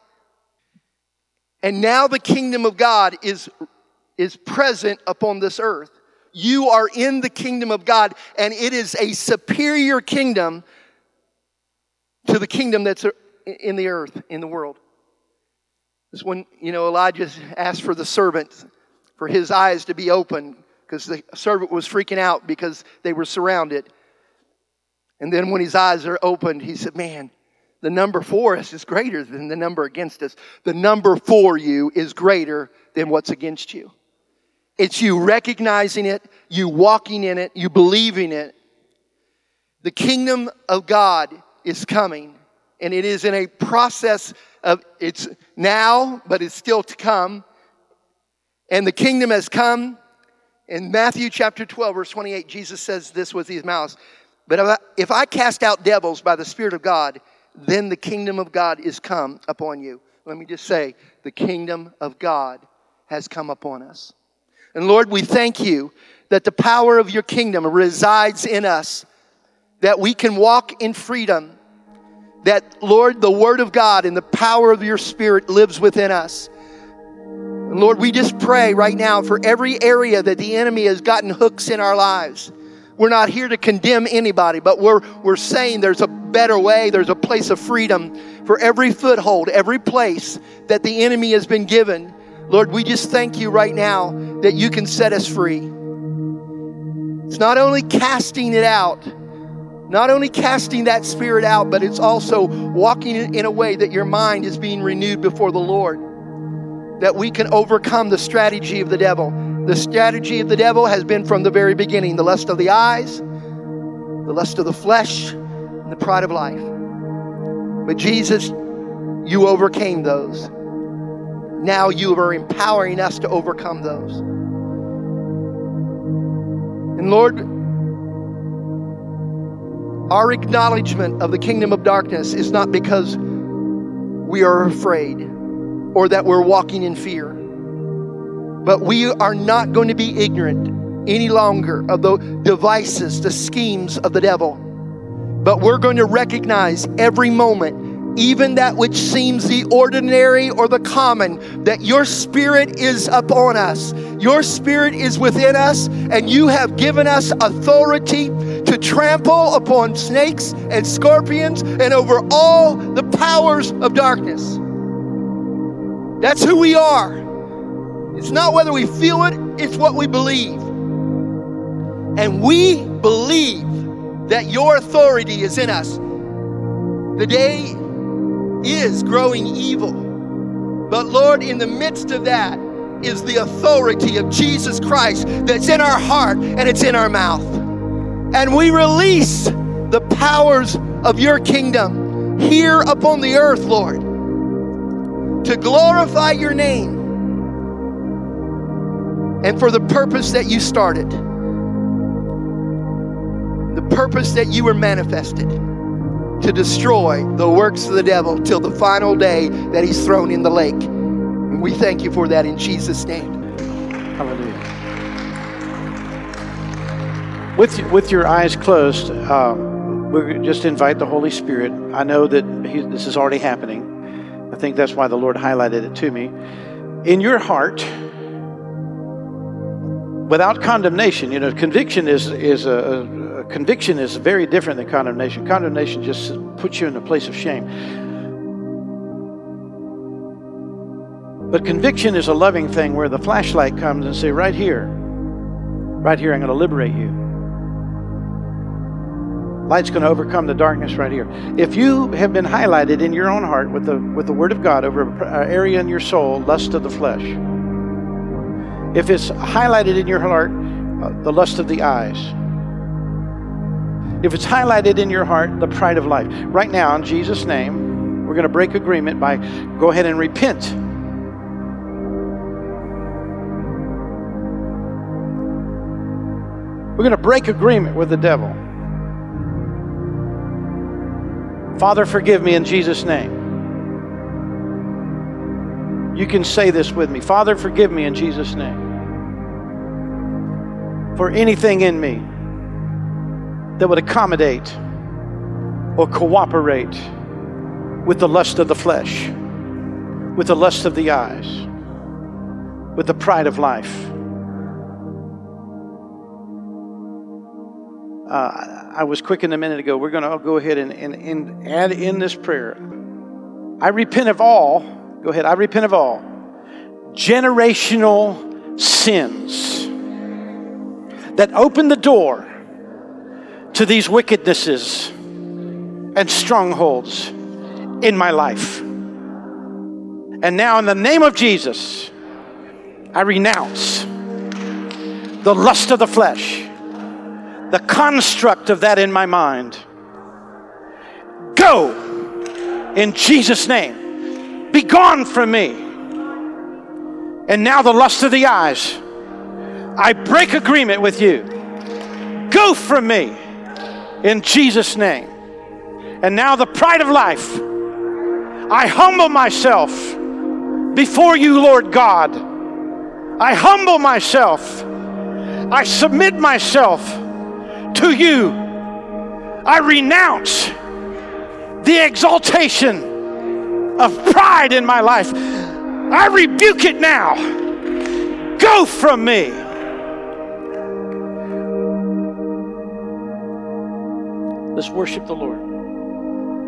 And now the kingdom of God is is present upon this earth. You are in the kingdom of God and it is a superior kingdom to the kingdom that's in the earth in the world. This when, you know, Elijah asked for the servant for his eyes to be open because the servant was freaking out because they were surrounded. And then when his eyes are opened, he said, Man, the number for us is greater than the number against us. The number for you is greater than what's against you. It's you recognizing it, you walking in it, you believing it. The kingdom of God is coming, and it is in a process of it's now, but it's still to come. And the kingdom has come. In Matthew chapter 12, verse 28, Jesus says this with his mouth. But if I, if I cast out devils by the Spirit of God, then the kingdom of God is come upon you. Let me just say, the kingdom of God has come upon us. And Lord, we thank you that the power of your kingdom resides in us, that we can walk in freedom that, Lord, the Word of God and the power of your Spirit lives within us. And Lord, we just pray right now for every area that the enemy has gotten hooks in our lives. We're not here to condemn anybody, but we're, we're saying there's a better way, there's a place of freedom for every foothold, every place that the enemy has been given. Lord, we just thank you right now that you can set us free. It's not only casting it out, not only casting that spirit out, but it's also walking in a way that your mind is being renewed before the Lord. That we can overcome the strategy of the devil. The strategy of the devil has been from the very beginning the lust of the eyes, the lust of the flesh, and the pride of life. But Jesus, you overcame those. Now you are empowering us to overcome those. And Lord, our acknowledgement of the kingdom of darkness is not because we are afraid or that we're walking in fear, but we are not going to be ignorant any longer of the devices, the schemes of the devil. But we're going to recognize every moment even that which seems the ordinary or the common, that your spirit is upon us. Your spirit is within us, and you have given us authority to trample upon snakes and scorpions and over all the powers of darkness. That's who we are. It's not whether we feel it, it's what we believe. And we believe that your authority is in us. The day is growing evil. But Lord, in the midst of that is the authority of Jesus Christ that's in our heart and it's in our mouth. And we release the powers of your kingdom here upon the earth, Lord, to glorify your name and for the purpose that you started, the purpose that you were manifested to destroy the works of the devil till the final day that he's thrown in the lake. And we thank you for that in Jesus' name. Hallelujah. With, with your eyes closed, uh, we just invite the Holy Spirit. I know that he, this is already happening. I think that's why the Lord highlighted it to me. In your heart, without condemnation. You know, conviction is is a, a conviction is very different than condemnation. Condemnation just puts you in a place of shame. But conviction is a loving thing where the flashlight comes and say, right here, right here, I'm going to liberate you. Light's going to overcome the darkness right here. If you have been highlighted in your own heart with the, with the Word of God over an area in your soul, lust of the flesh, if it's highlighted in your heart, uh, the lust of the eyes, if it's highlighted in your heart, the pride of life, right now, in Jesus' name, we're going to break agreement by go ahead and repent. We're going to break agreement with the devil. Father, forgive me in Jesus' name. You can say this with me Father, forgive me in Jesus' name for anything in me that would accommodate or cooperate with the lust of the flesh, with the lust of the eyes, with the pride of life. Uh, I was quickened a minute ago. We're going to go ahead and, and, and add in this prayer. I repent of all, go ahead, I repent of all generational sins that open the door to these wickednesses and strongholds in my life. And now, in the name of Jesus, I renounce the lust of the flesh the construct of that in my mind. Go in Jesus' name. Be gone from me. And now the lust of the eyes. I break agreement with you. Go from me in Jesus' name. And now the pride of life. I humble myself before you, Lord God. I humble myself. I submit myself to you. I renounce the exaltation of pride in my life. I rebuke it now. Go from me. Let's worship the Lord.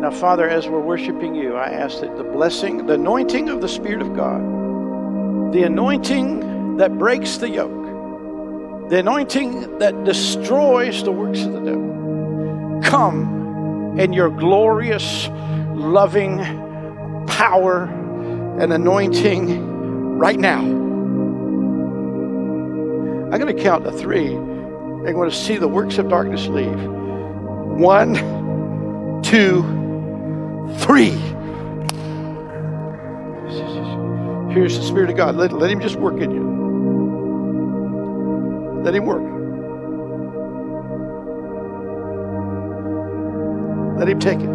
Now, Father, as we're worshiping you, I ask that the blessing, the anointing of the Spirit of God, the anointing that breaks the yoke, the anointing that destroys the works of the devil. Come in your glorious, loving power and anointing right now. I'm going to count to three. I'm going to see the works of darkness leave. One, two, three. Here's the Spirit of God. Let, let Him just work in you. Let Him work. Let Him take it.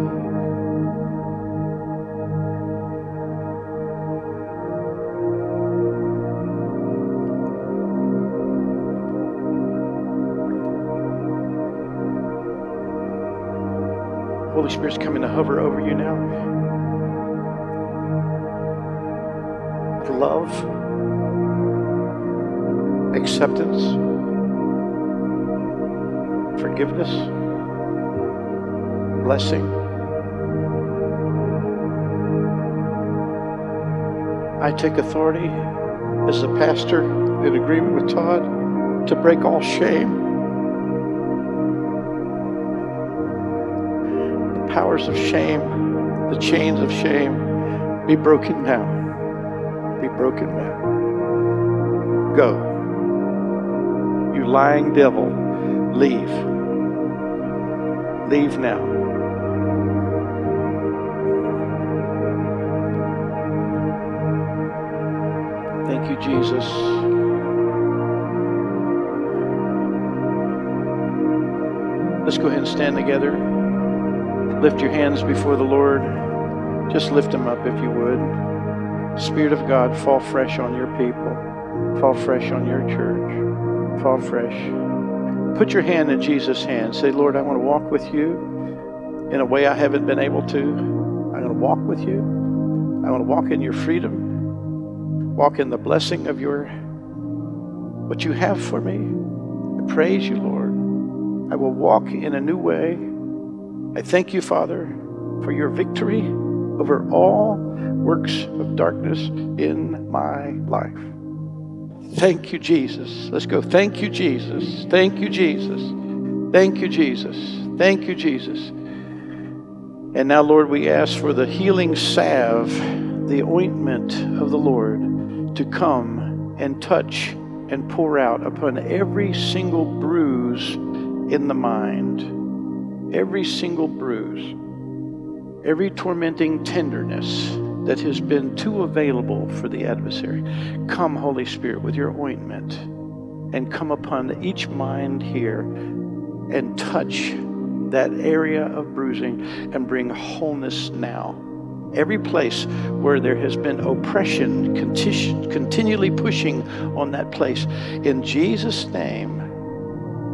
Holy Spirit's coming to hover over you now. Love, acceptance forgiveness, blessing. I take authority as a pastor in agreement with Todd to break all shame. The powers of shame, the chains of shame, be broken now. Be broken now. Go. You lying devil, leave. Leave now. Thank you, Jesus. Let's go ahead and stand together. Lift your hands before the Lord. Just lift them up if you would. Spirit of God, fall fresh on your people. Fall fresh on your church. Fall fresh. Put your hand in Jesus' hand. Say, Lord, I want to walk with you in a way I haven't been able to. I'm going to walk with you. I want to walk in your freedom, walk in the blessing of your what you have for me. I praise you, Lord. I will walk in a new way. I thank you, Father, for your victory over all works of darkness in my life. Thank you, Jesus. Let's go. Thank you, Jesus. Thank you, Jesus. Thank you, Jesus. Thank you, Jesus. And now, Lord, we ask for the healing salve, the ointment of the Lord, to come and touch and pour out upon every single bruise in the mind, every single bruise, every tormenting tenderness that has been too available for the adversary. Come, Holy Spirit, with your ointment and come upon each mind here and touch that area of bruising and bring wholeness now. Every place where there has been oppression, continually pushing on that place. In Jesus' name,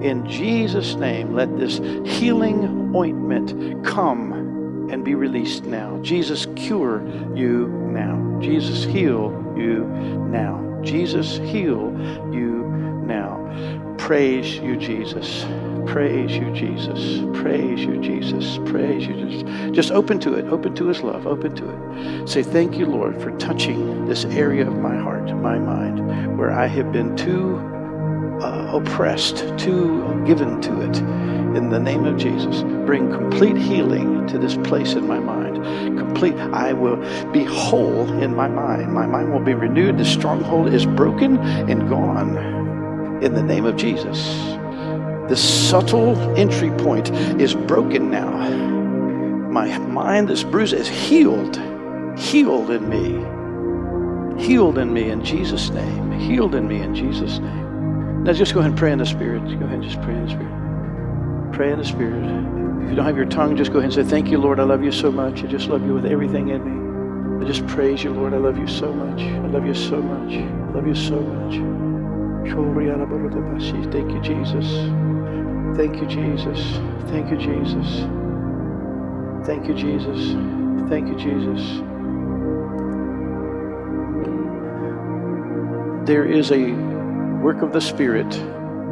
in Jesus' name, let this healing ointment come and be released now. Jesus, cure you now. Jesus, heal you now. Jesus, heal you now. Praise you, Jesus. Praise you, Jesus. Praise you, Jesus. Praise you, Jesus. Just open to it. Open to his love. Open to it. Say, Thank you, Lord, for touching this area of my heart, my mind, where I have been too uh, oppressed, too given to it. In the name of Jesus, bring complete healing to this place in my mind. Complete, I will be whole in my mind. My mind will be renewed. The stronghold is broken and gone. In the name of Jesus. The subtle entry point is broken now. My mind, this bruise, is healed. Healed in me. Healed in me in Jesus' name. Healed in me in Jesus' name. Now just go ahead and pray in the Spirit. Go ahead and just pray in the Spirit. Pray in the Spirit. If you don't have your tongue, just go ahead and say, Thank you, Lord. I love you so much. I just love you with everything in me. I just praise you, Lord. I love you so much. I love you so much. I love you so much. Thank you, Jesus. Thank you, Jesus. Thank you, Jesus. Thank you, Jesus. Thank you, Jesus. There is a work of the Spirit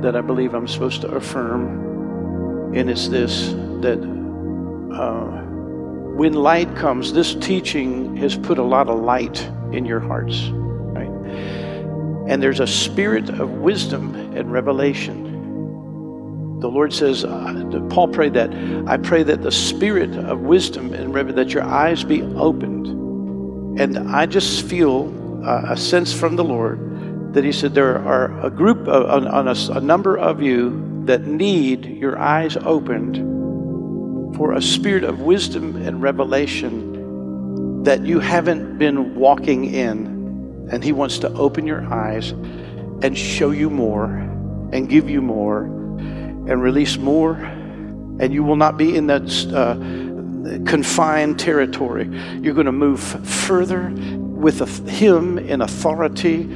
that I believe I'm supposed to affirm, and it's this that uh, when light comes, this teaching has put a lot of light in your hearts, right? And there's a spirit of wisdom and revelation the Lord says, uh, Paul prayed that, I pray that the spirit of wisdom and revelation, that your eyes be opened. And I just feel uh, a sense from the Lord that He said there are a group, of, on, on a, a number of you that need your eyes opened for a spirit of wisdom and revelation that you haven't been walking in. And He wants to open your eyes and show you more and give you more and release more, and you will not be in that uh, confined territory. You're going to move further with Him in authority.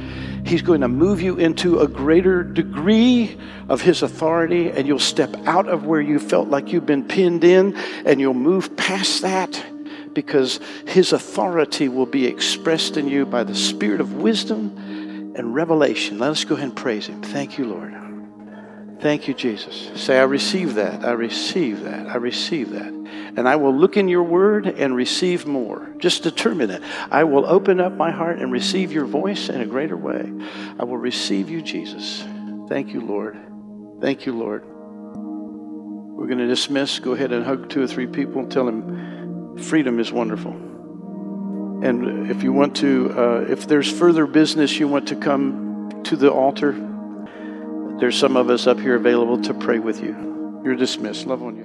He's going to move you into a greater degree of His authority, and you'll step out of where you felt like you've been pinned in, and you'll move past that because His authority will be expressed in you by the Spirit of wisdom and revelation. Let us go ahead and praise Him. Thank you, Lord. Thank you, Jesus. Say, I receive that. I receive that. I receive that. And I will look in your word and receive more. Just determine it. I will open up my heart and receive your voice in a greater way. I will receive you, Jesus. Thank you, Lord. Thank you, Lord. We're going to dismiss. Go ahead and hug two or three people and tell them freedom is wonderful. And if you want to, uh, if there's further business you want to come to the altar, there's some of us up here available to pray with you. You're dismissed. Love on you.